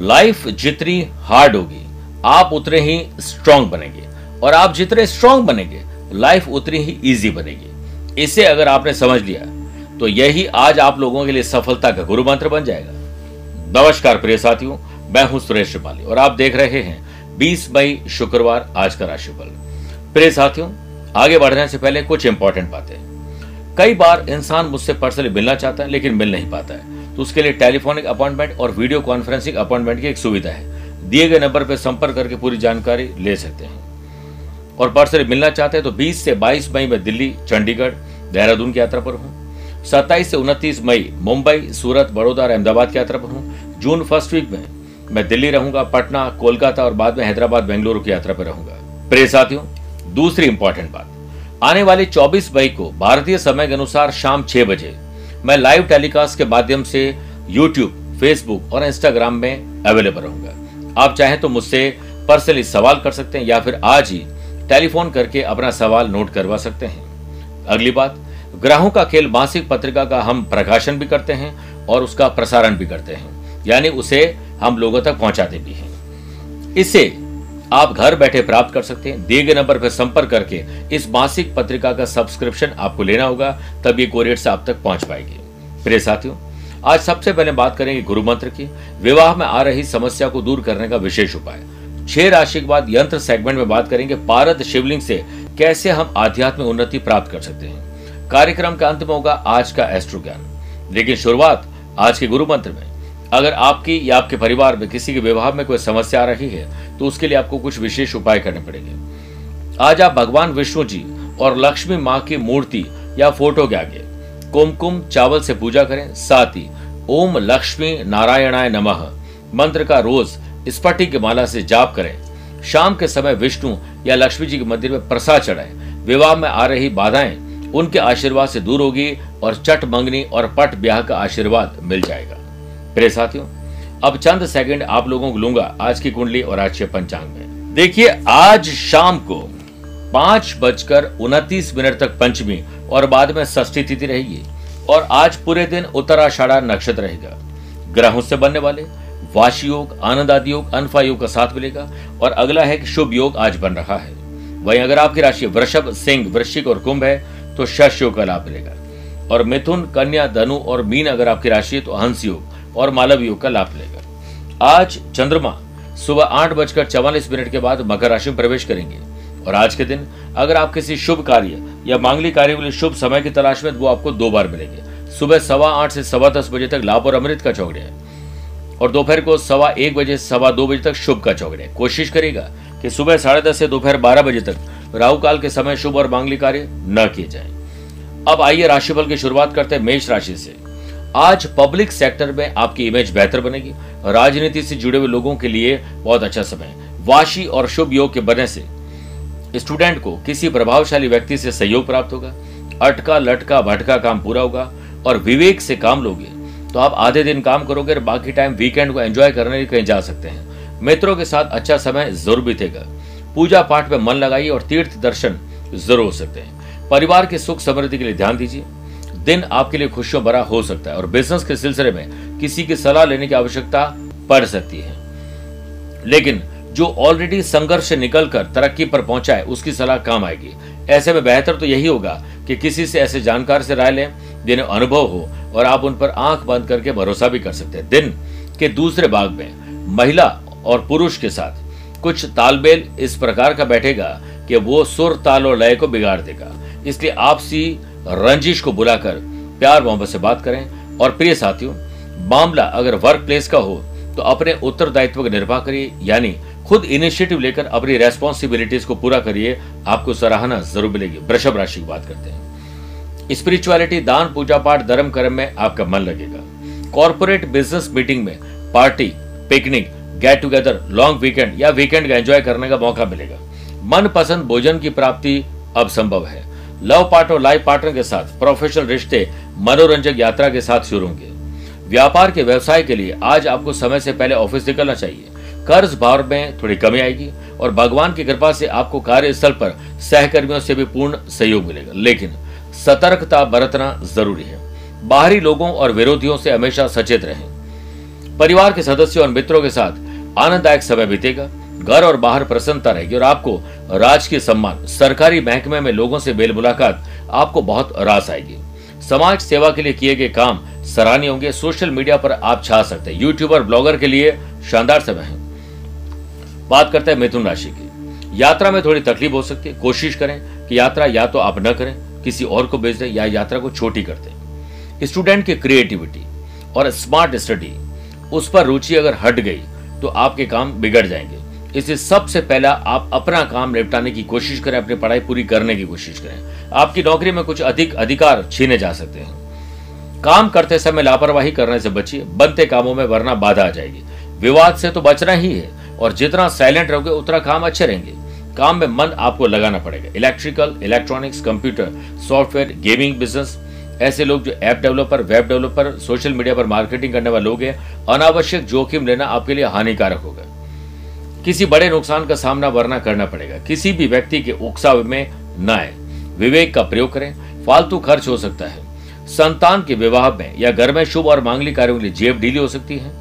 Life जितनी hard होगी, आप उतने ही स्ट्रांग बनेंगे। और आप जितने स्ट्रांग बनेंगे, लाइफ उतनी ही इजी बनेगी। इसे अगर आपने समझ लिया तो यही आज आप लोगों के लिए सफलता का गुरु मंत्र बन जाएगा। नमस्कार प्रिय साथियों, मैं हूँ सुरेश श्रिपाली और आप देख रहे हैं 20 मई शुक्रवार आज का राशिफल। प्रिय साथियों, आगे बढ़ने से पहले कुछ इंपॉर्टेंट बातें। कई बार इंसान मुझसे पर्सनली मिलना चाहता है, लेकिन मिल नहीं पाता है। तो उसके लिए टेलीफोनिक अपॉइंटमेंट और वीडियो कॉन्फ्रेंसिंग अपॉइंटमेंट की एक सुविधा है। दिए गए नंबर पर संपर्क करके पूरी जानकारी ले सकते हैं। और पर्सनली मिलना चाहते हैं तो 20 से 22 मई में दिल्ली, चंडीगढ़, देहरादून की यात्रा पर हूँ। सत्ताईस से उनतीस मई मुंबई, सूरत, बड़ौदा और अहमदाबाद की यात्रा पर हूँ। जून फ़र्स्ट वीक में मैं दिल्ली रहूँगा, पटना, कोलकाता और बाद में हैदराबाद, बेंगलुरु की यात्रा पर रहूँगा। प्रिय साथियों, दूसरी इंपॉर्टेंट बात। आने वाली 24 मई को भारतीय समय के अनुसार शाम छह बजे मैं लाइव टेलीकास्ट के माध्यम से यूट्यूब फेसबुक और इंस्टाग्राम में अवेलेबल रहूँगा। आप चाहें तो मुझसे पर्सनली सवाल कर सकते हैं या फिर आज ही टेलीफोन करके अपना सवाल नोट करवा सकते हैं। अगली बात ग्राहों का खेल मासिक पत्रिका का हम प्रकाशन भी करते हैं और उसका प्रसारण भी करते हैं। यानी उसे हम लोगों तक पहुंचाते भी हैं। इसे आप घर बैठे प्राप्त कर सकते हैं। दिए गए नंबर पर संपर्क करके इस मासिक पत्रिका का सब्सक्रिप्शन आपको लेना होगा, तब ये कोरियर से आप तक पहुँच पाएगी। प्रिय साथियों, आज सबसे पहले बात करेंगे गुरु मंत्र की। विवाह में आ रही समस्या को दूर करने का विशेष उपाय। छह राशि के बाद यंत्र सेगमेंट में बात करेंगे। पारद शिवलिंग से कैसे हम आध्यात्मिक उन्नति प्राप्त कर सकते हैं। कार्यक्रम का अंत में होगा आज का एस्ट्रो ज्ञान लेकिन शुरुआत आज के गुरु मंत्र में। अगर आपकी या आपके परिवार में किसी के विवाह में कोई समस्या आ रही है तो उसके लिए आपको कुछ विशेष उपाय करने पड़ेंगे। आज आप भगवान विष्णु जी और लक्ष्मी माँ की मूर्ति या फ़ोटो के आगे कुमकुम चावल से पूजा करें। साथ ही, ओम लक्ष्मी नारायणाय नमः मंत्र का रोज स्पटी की माला से जाप करें। शाम के समय विष्णु या लक्ष्मी जी के मंदिर में प्रसाद चढ़ाएँ। विवाह में आ रही बाधाएँ उनके आशीर्वाद से दूर होगी और चट मंगनी और पट ब्याह का आशीर्वाद मिल जाएगा। प्रिय साथियों, अब चंद सेकंड आप लोगों को लूँगा आज की कुंडली और आज के पंचांग में। देखिए, आज शाम को पाँच बजकर उनतीस मिनट तक पंचमी और बाद में षष्ठी तिथि रहेगी और आज पूरे दिन उत्तराषाढ़ा नक्षत्र रहेगा। ग्रहों से बनने वाले वाशी योग, आनंद आदि योग, अनफा योग का साथ मिलेगा और अगला है कि शुभ योग आज बन रहा है। वहीं अगर आपकी राशि वृषभ, सिंह, वृश्चिक और कुंभ है तो शश योग का लाभ मिलेगा। और मिथुन, कन्या, धनु और मीन अगर आपकी राशि है तो हंस योग और मालव योग का लाभ मिलेगा आज चंद्रमा सुबह आठ बजकर चवालीस मिनट के बाद मकर राशि में प्रवेश करेंगे। और आज के दिन, अगर आप किसी शुभ कार्य या मांगलिक कार्य के लिए शुभ समय की तलाश में वो आपको दो बार मिलेंगे। सुबह सवा आठ से सवा दस बजे तक लाभ और अमृत का चौकड़े है। और दोपहर को सवा एक बजे से सवा दो बजे तक शुभ का चौकड़े कोशिश करेगा कि सुबह साढ़े दस से दोपहर बारह बजे तक राहु काल के समय शुभ और मांगलिक कार्य न किए जाए। अब आइए राशिफल की शुरुआत करते हैं मेष राशि से। आज पब्लिक सेक्टर में आपकी इमेज बेहतर बनेगी। राजनीति से जुड़े हुए लोगों के लिए बहुत अच्छा समय वाशी और शुभ योग के बनने से स्टूडेंट को किसी प्रभावशाली व्यक्ति से सहयोग प्राप्त होगा। अटका, लटका, भटका काम पूरा होगा और विवेक से काम लोगे। तो आप आधे दिन काम करोगे और बाकी टाइम वीकेंड को एंजॉय करने कहीं जा सकते हैं। मित्रों के साथ अच्छा समय ज़रूर बीतेगा। पूजा पाठ में मन लगाइए और तीर्थ दर्शन ज़रूर हो सकते हैं। परिवार के सुख समृद्धि के लिए ध्यान दीजिए। दिन आपके लिए खुशियों भरा हो सकता है और बिज़नेस के सिलसिले में किसी की सलाह लेने की आवश्यकता पड़ सकती है। लेकिन जो ऑलरेडी संघर्ष निकलकर तरक्की पर पहुँचा है, उसकी सलाह काम आएगी। ऐसे में बेहतर तो यही होगा कि किसी से ऐसे जानकार से राय लें, जिन्हें अनुभव हो और आप उन पर आँख बंद करके भरोसा भी कर सकते हैं। दिन के दूसरे भाग में महिला और पुरुष के साथ कुछ तालमेल इस प्रकार का बैठेगा कि वो सुर, ताल और लय को बिगाड़ देगा। इसलिए आपसी रंजिश को बुलाकर प्यार मोहब्बत से बात करें। और प्रिय साथियों, मामला अगर वर्क प्लेस का हो तो अपने उत्तरदायित्व का निर्वाह करिए। यानी खुद इनिशिएटिव लेकर अपनी रेस्पॉन्सिबिलिटीज को पूरा करिए। आपको सराहना ज़रूर मिलेगी। वृषभ राशि की बात करते हैं। स्पिरिचुअलिटी दान, पूजा पाठ, धर्म, कर्म में आपका मन लगेगा। कॉर्पोरेट बिज़नेस मीटिंग में party picnic get together long weekend या वीकेंड का एंजॉय करने का मौका मिलेगा। मन पसंद भोजन की प्राप्ति अब संभव है। लव पार्टनर और लाइफ पार्टनर के साथ प्रोफेशनल रिश्ते, मनोरंजक यात्रा के साथ शुरू होंगे। व्यापार के व्यवसाय के लिए आज आपको समय से पहले ऑफ़िस निकलना चाहिए। कर्ज भार में थोड़ी कमी आएगी और भगवान की कृपा से आपको कार्यस्थल पर सहकर्मियों से भी पूर्ण सहयोग मिलेगा। लेकिन सतर्कता बरतना ज़रूरी है। बाहरी लोगों और विरोधियों से हमेशा सचेत रहें। परिवार के सदस्यों और मित्रों के साथ आनंददायक समय बीतेगा। घर और बाहर प्रसन्नता रहेगी और आपको राजकीय सम्मान, सरकारी महकमे में लोगों से बेल मुलाकात आपको बहुत रास आएगी। समाज सेवा के लिए किए गए काम सराहनीय होंगे। सोशल मीडिया पर आप छा सकते हैं। यूट्यूबर, ब्लॉगर के लिए शानदार समय है। बात करते हैं मिथुन राशि की। यात्रा में थोड़ी तकलीफ़ हो सकती है। कोशिश करें कि यात्रा या तो आप न करें, किसी और को भेज दें या यात्रा को छोटी कर दें। स्टूडेंट की क्रिएटिविटी और स्मार्ट स्टडी, उस पर रुचि अगर हट गई तो आपके काम बिगड़ जाएँगे। इसलिए सबसे पहला आप अपना काम निपटाने की कोशिश करें, अपनी पढ़ाई पूरी करने की कोशिश करें। आपकी नौकरी में कुछ अधिक अधिकार छीने जा सकते हैं। काम करते समय लापरवाही करने से बचिए, बनते कामों में वरना बाधा आ जाएगी। विवाद से तो बचना ही है, और जितना साइलेंट रहोगे, उतना काम अच्छे रहेंगे। काम में मन आपको लगाना पड़ेगा। Electrical electronics computer software gaming business ऐसे लोग जो app developer web developer social media पर मार्केटिंग करने वाले लोग हैं, अनावश्यक जोखिम लेना आपके लिए हानिकारक होगा। किसी बड़े नुकसान का सामना वरना करना पड़ेगा। किसी भी व्यक्ति के उकसाव में न आए। विवेक का प्रयोग करें। फालतू खर्च हो सकता है। संतान के विवाह में या घर में शुभ और मांगलिक कार्यों के लिए जेब ढीली हो सकती है।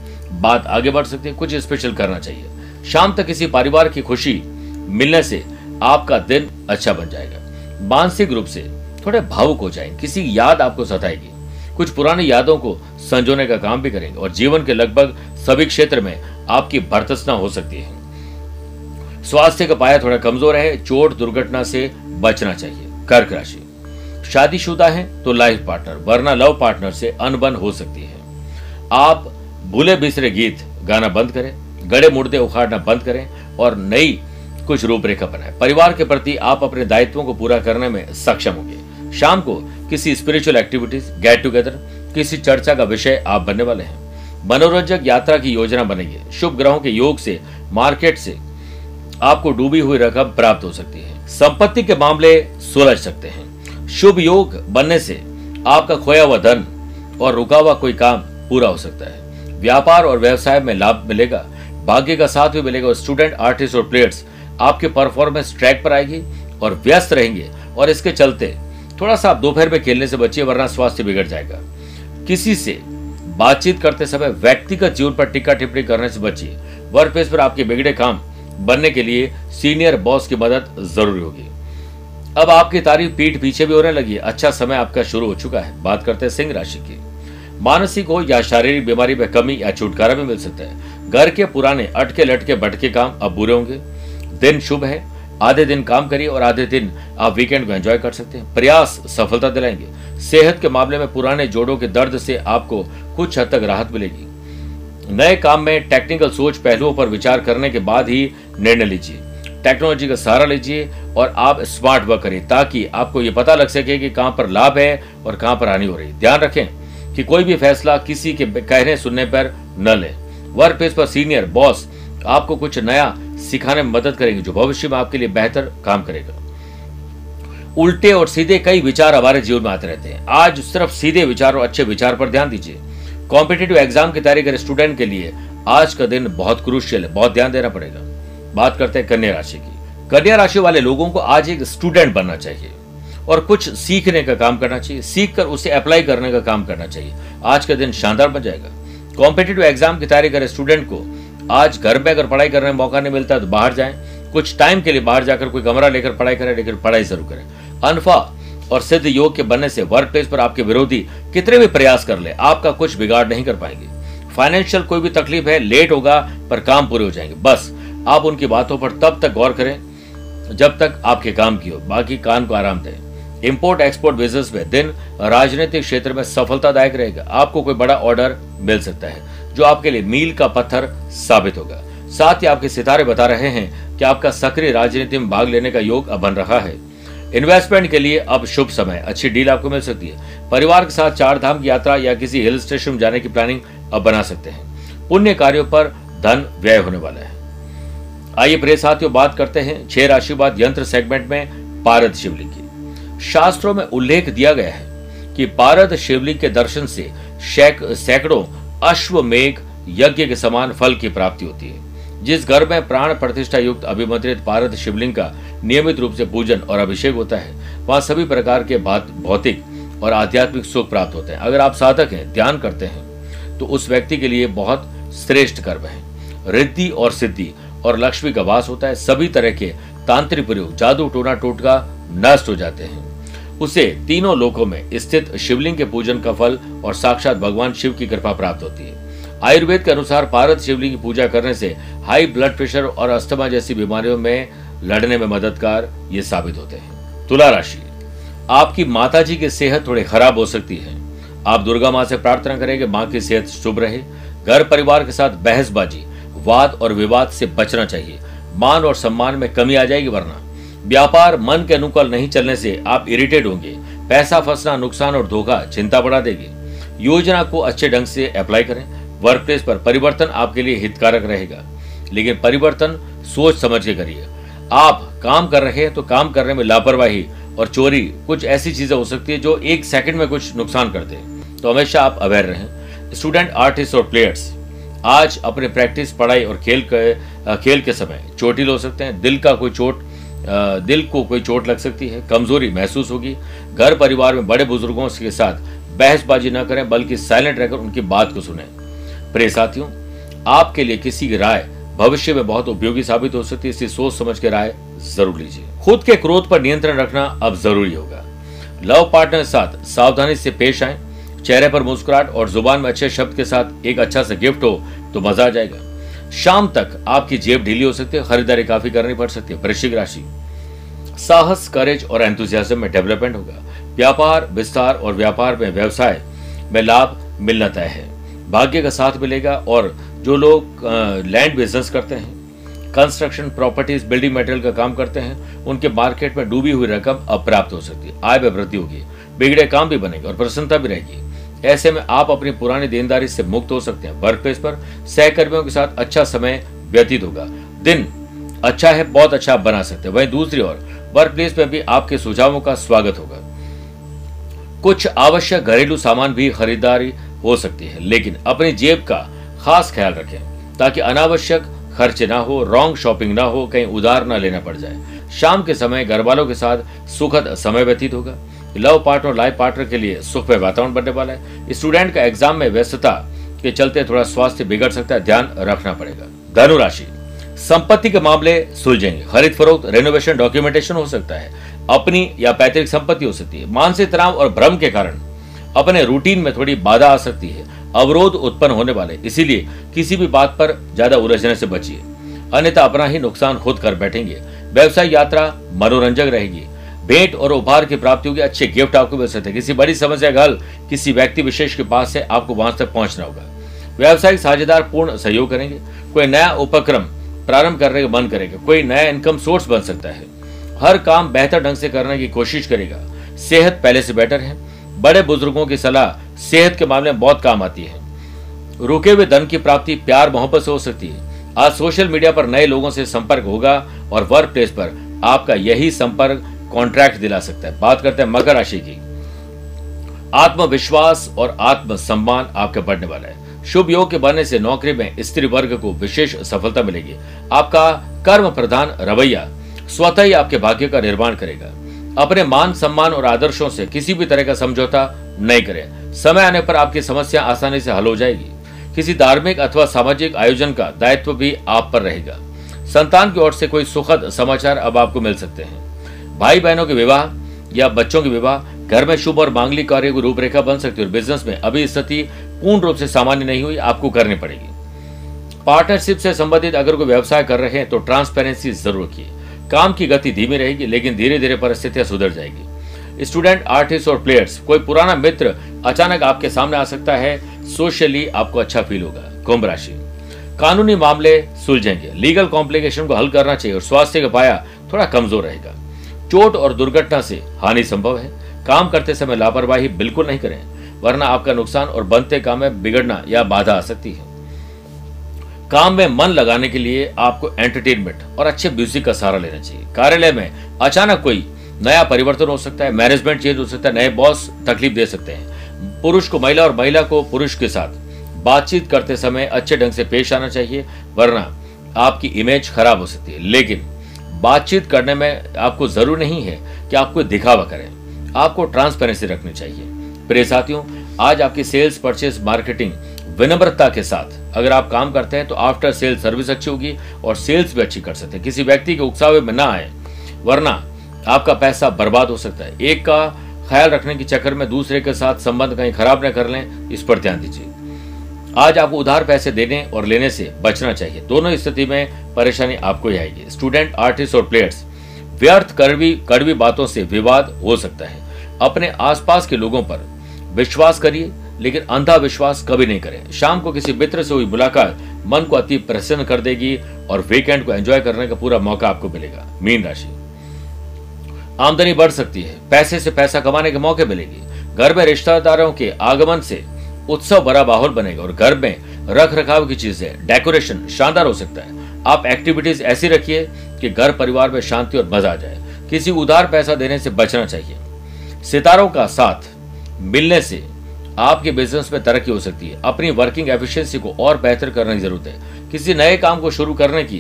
बात आगे बढ़ सकती है। कुछ स्पेशल करना चाहिए। शाम तक किसी परिवार की खुशी मिलने से आपका दिन अच्छा बन जाएगा। मानसिक रूप से थोड़े भावुक हो जाएँगे किसी याद आपको सताएगी। कुछ पुरानी यादों को संजोने का काम भी करेंगे और जीवन के लगभग सभी क्षेत्र में आपकी भर्तसना हो सकती है। स्वास्थ्य का पाया थोड़ा कमज़ोर है, चोट दुर्घटना से बचना चाहिए। कर्क राशि। शादीशुदा है तो लाइफ पार्टनर, वरना लव पार्टनर से अनबन हो सकती है। आप भूले बिसरे गीत गाना बंद करें, गड़े मुर्दे उखाड़ना बंद करें और नई कुछ रूपरेखा बनाए। परिवार के प्रति आप अपने दायित्वों को पूरा करने में सक्षम होंगे। शाम को किसी स्पिरिचुअल एक्टिविटीज़ गेट टुगेदर किसी चर्चा का विषय आप बनने वाले हैं। मनोरंजक यात्रा की योजना बनेगी। शुभ ग्रहों के योग से मार्केट से आपको डूबी हुई रकम प्राप्त हो सकती है। संपत्ति के मामले सुलझ सकते हैं। शुभ योग बनने से आपका खोया हुआ धन और रुका हुआ कोई काम पूरा हो सकता है। व्यापार और व्यवसाय में लाभ मिलेगा, भाग्य का साथ भी मिलेगा और स्टूडेंट आर्टिस्ट और प्लेयर्स आपके परफॉर्मेंस ट्रैक पर आएगी और व्यस्त रहेंगे और इसके चलते थोड़ा सा आप दोपहर में खेलने से बचिए, वरना स्वास्थ्य बिगड़ जाएगा। किसी से बातचीत करते समय व्यक्तिगत जीवन पर टिक्का टिप्पणी करने से बचिए। वर्क प्लेस पर आपके बिगड़े काम बनने के लिए सीनियर बॉस की मदद ज़रूरी होगी। अब आपकी तारीफ़ पीठ पीछे भी होने लगी। अच्छा समय आपका शुरू हो चुका है। बात करते हैं सिंह राशि की। मानसिक हो या शारीरिक बीमारी में कमी या छुटकारा भी मिल सकता है। घर के पुराने अटके लटके भटके काम अब बुरे होंगे। दिन शुभ है। आधे दिन काम करिए और आधे दिन आप वीकेंड को एंजॉय कर सकते हैं। प्रयास सफलता दिलाएँगे। सेहत के मामले में पुराने जोड़ों के दर्द से आपको कुछ हद तक राहत मिलेगी। नए काम में टेक्निकल सोच पहलुओं पर विचार करने के बाद ही निर्णय लीजिए टेक्नोलॉजी का सहारा लीजिए और आप स्मार्ट वर्क करिए ताकि आपको ये पता लग सके कि कहाँ पर लाभ है और कहाँ पर हानि हो रही है। ध्यान रखें कि कोई भी फैसला किसी के कहने सुनने पर न ले। वर्क प्लेस पर सीनियर बॉस आपको कुछ नया सिखाने में मदद करेंगे जो भविष्य में आपके लिए बेहतर काम करेगा। उल्टे और सीधे कई विचार हमारे जीवन में आते रहते हैं। आज सिर्फ़ सीधे विचार और अच्छे विचार पर ध्यान दीजिए। कॉम्पिटेटिव एग्ज़ाम की तैयारी करे स्टूडेंट के लिए। आज का दिन बहुत क्रूशियल है, बहुत ध्यान देना पड़ेगा। बात करते हैं कन्या राशि की। कन्या राशि वाले लोगों को आज एक स्टूडेंट बनना चाहिए और कुछ सीखने का काम करना चाहिए सीख कर उसे अप्लाई करने का काम करना चाहिए। आज का दिन शानदार बन जाएगा। कॉम्पिटेटिव एग्ज़ाम की तैयारी करे स्टूडेंट को आज घर में अगर पढ़ाई करने में मौका नहीं मिलता तो बाहर जाएँ। कुछ टाइम के लिए बाहर जाकर कोई कमरा लेकर पढ़ाई करें, लेकिन पढ़ाई ज़रूर करें। अनफा और सिद्ध योग के बनने से वर्क प्लेस पर आपके विरोधी कितने भी प्रयास कर ले, आपका कुछ बिगाड़ नहीं कर पाएँगे। फाइनेंशियल कोई भी तकलीफ़ है लेट होगा, पर काम पूरे हो जाएँगे। बस आप उनकी बातों पर तब तक गौर करें जब तक आपके काम की हो। बाकी कान को आराम दें। इम्पोर्ट एक्सपोर्ट बिज़नेस में दिन राजनीतिक क्षेत्र में सफलतादायक रहेगा। आपको कोई बड़ा ऑर्डर मिल सकता है, जो आपके लिए मील का पत्थर साबित होगा। साथ ही आपके सितारे बता रहे हैं कि आपका सक्रिय राजनीति में भाग लेने का योग अब बन रहा है। इन्वेस्टमेंट के लिए अब शुभ समय। अच्छी डील आपको मिल सकती है। परिवार के साथ चार धाम की यात्रा या किसी हिल स्टेशन जाने की प्लानिंग अब बना सकते हैं। पुण्य कार्यों पर धन व्यय होने वाला है। आइए प्रिय साथियों, बात करते हैं छह राशि बाद यंत्र सेगमेंट में पारद शिवलिंग की। शास्त्रों में उल्लेख दिया गया है कि पारद शिवलिंग के दर्शन से सैकड़ों अश्वमेघ यज्ञ के समान फल की प्राप्ति होती है। जिस घर में प्राण प्रतिष्ठा युक्त अभिमंत्रित पारद शिवलिंग का नियमित रूप से पूजन और अभिषेक होता है, वहाँ सभी प्रकार के भौतिक और आध्यात्मिक सुख प्राप्त होते हैं। अगर आप साधक हैं, ध्यान करते हैं तो उस व्यक्ति के लिए बहुत श्रेष्ठ कर्म है। रिद्धि और सिद्धि और लक्ष्मी का वास होता है। सभी तरह के तांत्रिक प्रयोग, जादू, टोना, टोटका नष्ट हो जाते हैं। उसे तीनों लोकों में स्थित शिवलिंग के पूजन का फल और साक्षात भगवान शिव की कृपा प्राप्त होती है। आयुर्वेद के अनुसार पारद शिवलिंग की पूजा करने से हाई ब्लड प्रेशर और अस्थमा जैसी बीमारियों में लड़ने में मददगार ये साबित होते हैं। तुला राशि, आपकी माता जी की सेहत थोड़ी खराब हो सकती है। आप दुर्गा माँ से प्रार्थना करें कि माँ की सेहत शुभ रहे। घर परिवार के साथ बहसबाजी वाद और विवाद से बचना चाहिए। मान और सम्मान में कमी आ जाएगी वरना। व्यापार मन के अनुकूल नहीं चलने से आप इरिटेट होंगे। पैसा फंसना नुकसान और धोखा चिंता बढ़ा देगी। योजना को अच्छे ढंग से अप्लाई करें। वर्क प्लेस पर परिवर्तन आपके लिए हितकारक रहेगा। लेकिन परिवर्तन सोच समझ के करिए। आप काम कर रहे हैं तो काम करने में लापरवाही और चोरी कुछ ऐसी चीज़ें हो सकती है जो एक सेकंड में कुछ नुकसान करते दे। तो हमेशा आप अवेयर रहें। स्टूडेंट आर्टिस्ट और प्लेयर्स आज अपने प्रैक्टिस पढ़ाई और खेल के खेल के समय चोटिल हो सकते हैं। दिल का कोई चोट दिल को कोई चोट लग सकती है, कमज़ोरी महसूस होगी। घर परिवार में बड़े बुज़ुर्गों के साथ बहसबाजी न करें, बल्कि साइलेंट रहकर उनकी बात को सुने। प्रिय साथियों, आपके लिए किसी की राय भविष्य में बहुत उपयोगी साबित हो सकती है। इसलिए सोच समझ के राय ज़रूर लीजिए। खुद के क्रोध पर नियंत्रण रखना अब ज़रूरी होगा। लव पार्टनर के साथ सावधानी से पेश आए। चेहरे पर मुस्कुराहट और ज़ुबान में अच्छे शब्द के साथ एक अच्छा सा गिफ्ट हो तो मज़ा आ जाएगा। शाम तक आपकी जेब ढीली हो सकती है, खरीदारी काफ़ी करनी पड़ सकती है। वृश्चिक राशि। साहस करेज और एंथुजियाज्म में डेवलपमेंट होगा। व्यापार, विस्तार और व्यापार में व्यवसाय में लाभ मिलना तय है। भाग्य का साथ मिलेगा और जो लोग लैंड बिज़नेस करते हैं कंस्ट्रक्शन प्रॉपर्टीज़ बिल्डिंग मटेरियल का काम करते हैं, उनके मार्केट में डूबी हुई रकम अब प्राप्त हो सकती है। आय में वृद्धि होगी। बिगड़े काम भी बनेंगे और प्रसन्नता भी रहेगी। ऐसे में आप अपनी पुरानी देनदारी से मुक्त हो सकते हैं वर्क प्लेस पर। सहकर्मियों के साथ अच्छा समय व्यतीत होगा। दिन अच्छा है, बहुत अच्छा बना सकते हैं। वहीं दूसरी ओर वर्क प्लेस में भी आपके सुझावों का स्वागत होगा। कुछ आवश्यक घरेलू सामान भी खरीदारी हो सकती है, लेकिन अपनी जेब का खास ख्याल रखें, ताकि अनावश्यक खर्च ना हो रॉन्ग शॉपिंग ना हो, कहीं उधार ना लेना पड़ जाए। शाम के समय घर वालों के साथ सुखद समय व्यतीत होगा। लव पार्टनर लाइफ पार्टनर के लिए सुख में वातावरण बनने वाला है। स्टूडेंट का एग्ज़ाम में व्यस्तता के चलते थोड़ा स्वास्थ्य बिगड़ सकता है, ध्यान रखना पड़ेगा। धनुराशि संपत्ति के मामले सुलझेंगे। खरीद फरोख्त रेनोवेशन डॉक्यूमेंटेशन हो सकता है। अपनी या पैतृक संपत्ति हो सकती है। मानसिक तनाव और भ्रम के कारण अपने रूटीन में थोड़ी बाधा आ सकती है। अवरोध उत्पन्न होने वाले इसीलिए किसी भी बात पर ज़्यादा उलझने से बचिए। अन्यथा अपना ही नुकसान खुद कर बैठेंगे। व्यवसाय यात्रा मनोरंजक रहेगी। भेंट और उपहार की प्राप्ति होगी, अच्छे गिफ्ट आपको मिल सकते हैं। किसी बड़ी समस्या का हल किसी व्यक्ति विशेष के पास से आपको वहाँ तक पहुँचना होगा। व्यावसायिक साझेदार पूर्ण सहयोग करेंगे। कोई नया उपक्रम प्रारंभ करने का मन करेगा। कोई नया इनकम सोर्स बन सकता है। हर काम बेहतर ढंग से करने की कोशिश करेगा। सेहत पहले से बेटर है। बड़े बुज़ुर्गों की सलाह, सेहत के मामले में बहुत काम आती है। रुके हुए धन की प्राप्ति प्यार मोहब्बत से हो सकती है। आज सोशल मीडिया पर नए लोगों से संपर्क होगा और वर्क प्लेस पर आपका यही संपर्क कॉन्ट्रैक्ट दिला सकता है। बात करते हैं मकर राशि की। आत्मविश्वास और आत्म सम्मान आपके बढ़ने वाला है। शुभ योग के बनने से नौकरी में स्त्री वर्ग को विशेष सफलता मिलेगी। आपका कर्म प्रधान रवैया स्वतः ही आपके भाग्य का निर्माण करेगा। अपने मान सम्मान और आदर्शों से किसी भी तरह का समझौता नहीं करें। समय आने पर आपकी समस्या आसानी से हल हो जाएगी। किसी धार्मिक अथवा सामाजिक आयोजन का दायित्व भी आप पर रहेगा। संतान की ओर से कोई सुखद समाचार अब आपको मिल सकते हैं। भाई बहनों के विवाह या बच्चों के विवाह, घर में शुभ और मांगलिक कार्य की रूपरेखा बन सकती है और बिज़नेस में अभी स्थिति पूर्ण रूप से सामान्य नहीं हुई, आपको करनी पड़ेगी। पार्टनरशिप से संबंधित अगर कोई व्यवसाय कर रहे हैं तो ट्रांसपेरेंसी ज़रूर रखिए। काम की गति धीमी रहेगी, लेकिन धीरे धीरे परिस्थितियाँ सुधर जाएगी। स्टूडेंट आर्टिस्ट और प्लेयर्स कोई पुराना मित्र अचानक आपके सामने आ सकता है सोशली आपको अच्छा फील होगा। कुंभ राशि। कानूनी मामले सुलझेंगे। लीगल कॉम्प्लिकेशन को हल करना चाहिए और स्वास्थ्य का पाया थोड़ा कमज़ोर रहेगा। चोट और दुर्घटना से हानि संभव है। काम करते समय लापरवाही बिल्कुल नहीं करें, वरना आपका नुकसान और बनते काम में बिगड़ना या बाधा आ सकती है। काम में मन लगाने के लिए आपको एंटरटेनमेंट और अच्छे म्यूज़िक का सहारा लेना चाहिए। कार्यालय में अचानक कोई नया परिवर्तन हो सकता है मैनेजमेंट चेंज हो सकता है, नए बॉस तकलीफ़ दे सकते हैं। पुरुष को महिला और महिला को पुरुष के साथ बातचीत करते समय अच्छे ढंग से पेश आना चाहिए, वरना आपकी इमेज खराब हो सकती है। लेकिन बातचीत करने में आपको ज़रूर नहीं है कि आप कोई दिखावा करें। आपको ट्रांसपेरेंसी रखनी चाहिए। प्रिय साथियों, आज आपकी सेल्स परचेस मार्केटिंग विनम्रता के साथ। अगर आप काम करते हैं तो आफ्टर सेल सर्विस अच्छी होगी और सेल्स भी अच्छी कर सकते हैं। किसी व्यक्ति के उकसावे में ना आए, वरना आपका पैसा बर्बाद हो सकता है। एक का ख्याल रखने के चक्कर में दूसरे के साथ संबंध कहीं खराब न कर लें, इस पर ध्यान दीजिए। आज आपको उधार पैसे देने और लेने से बचना चाहिए। दोनों स्थिति में परेशानी आपको ही आएगी। स्टूडेंट आर्टिस्ट और प्लेयर्स व्यर्थ कड़वी कड़वी बातों से विवाद हो सकता है। अपने आसपास के लोगों पर विश्वास करिए, लेकिन अंधा विश्वास कभी नहीं करें। शाम को किसी मित्र से हुई मुलाकात मन को अति प्रसन्न कर देगी और वीकेंड को एंजॉय करने का पूरा मौका आपको मिलेगा। मीन राशि। आमदनी बढ़ सकती है। पैसे से पैसा कमाने के मौके मिलेगी। घर में रिश्तेदारों के आगमन से उत्सव भरा माहौल बनेगा और घर में रख रखाव की चीज़ें डेकोरेशन शानदार हो सकता है। आप एक्टिविटीज़ ऐसी रखिए कि घर परिवार में शांति और मज़ा आ जाए। किसी उधार पैसा देने से बचना चाहिए। सितारों का साथ मिलने से आपके बिज़नेस में तरक्की हो सकती है। अपनी वर्किंग एफिशिएंसी को और बेहतर करने की ज़रूरत है। किसी नए काम को शुरू करने की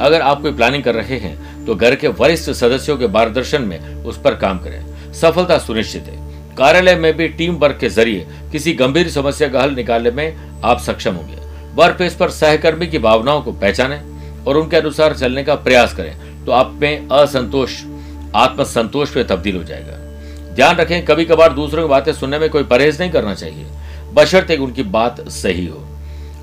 अगर आप कोई प्लानिंग कर रहे हैं तो घर के वरिष्ठ सदस्यों के मार्गदर्शन में उस पर काम करें। सफलता सुनिश्चित है। कार्यालय में भी टीम वर्क के ज़रिए किसी गंभीर समस्या का हल निकालने में आप सक्षम होंगे। वर्क प्लेस पर सहकर्मी की भावनाओं को पहचानें और उनके अनुसार चलने का प्रयास करें तो आप में असंतोष, आत्मसंतोष में तब्दील हो जाएगा। ध्यान रखें कभी कभार दूसरों की बातें सुनने में कोई परहेज नहीं करना चाहिए। बशर्ते उनकी बात सही हो।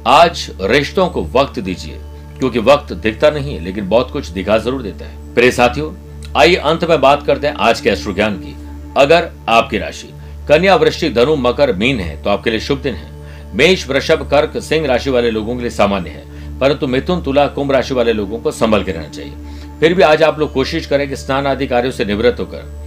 आज रिश्तों को वक्त दीजिए, क्योंकि वक्त दिखता नहीं है, लेकिन बहुत कुछ दिखा ज़रूर देता है। प्रे साथियों, आइए अंत में बात करते हैं आज के अश्रु ज्ञान की। अगर आपकी राशि कन्या वृश्चिक, धनु, मकर, मीन है तो आपके लिए शुभ दिन है। मेष, वृषभ, कर्क, सिंह राशि वाले लोगों के लिए सामान्य है, परंतु मिथुन, तुला, कुंभ राशि वाले लोगों को संभल के रहना चाहिए। फिर भी आज आप लोग कोशिश करें कि स्नान आदि कार्यों से निवृत्त होकर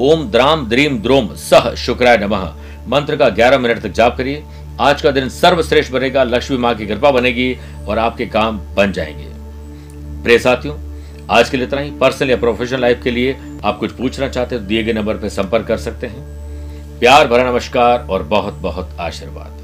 ओम, द्राम, द्रीम, द्रोम, सह, शुक्राय नमः, मंत्र का 11 मिनट तक जाप करिए। आज का दिन सर्वश्रेष्ठ बनेगा, लक्ष्मी माँ की कृपा बनेगी और आपके काम बन जाएँगे। प्रे साथियों आज के लिए इतना ही। पर्सनल या प्रोफेशनल लाइफ के लिए आप कुछ पूछना चाहते हो तो दिए गए नंबर पर संपर्क कर सकते हैं। प्यार भरा नमस्कार और बहुत बहुत आशीर्वाद।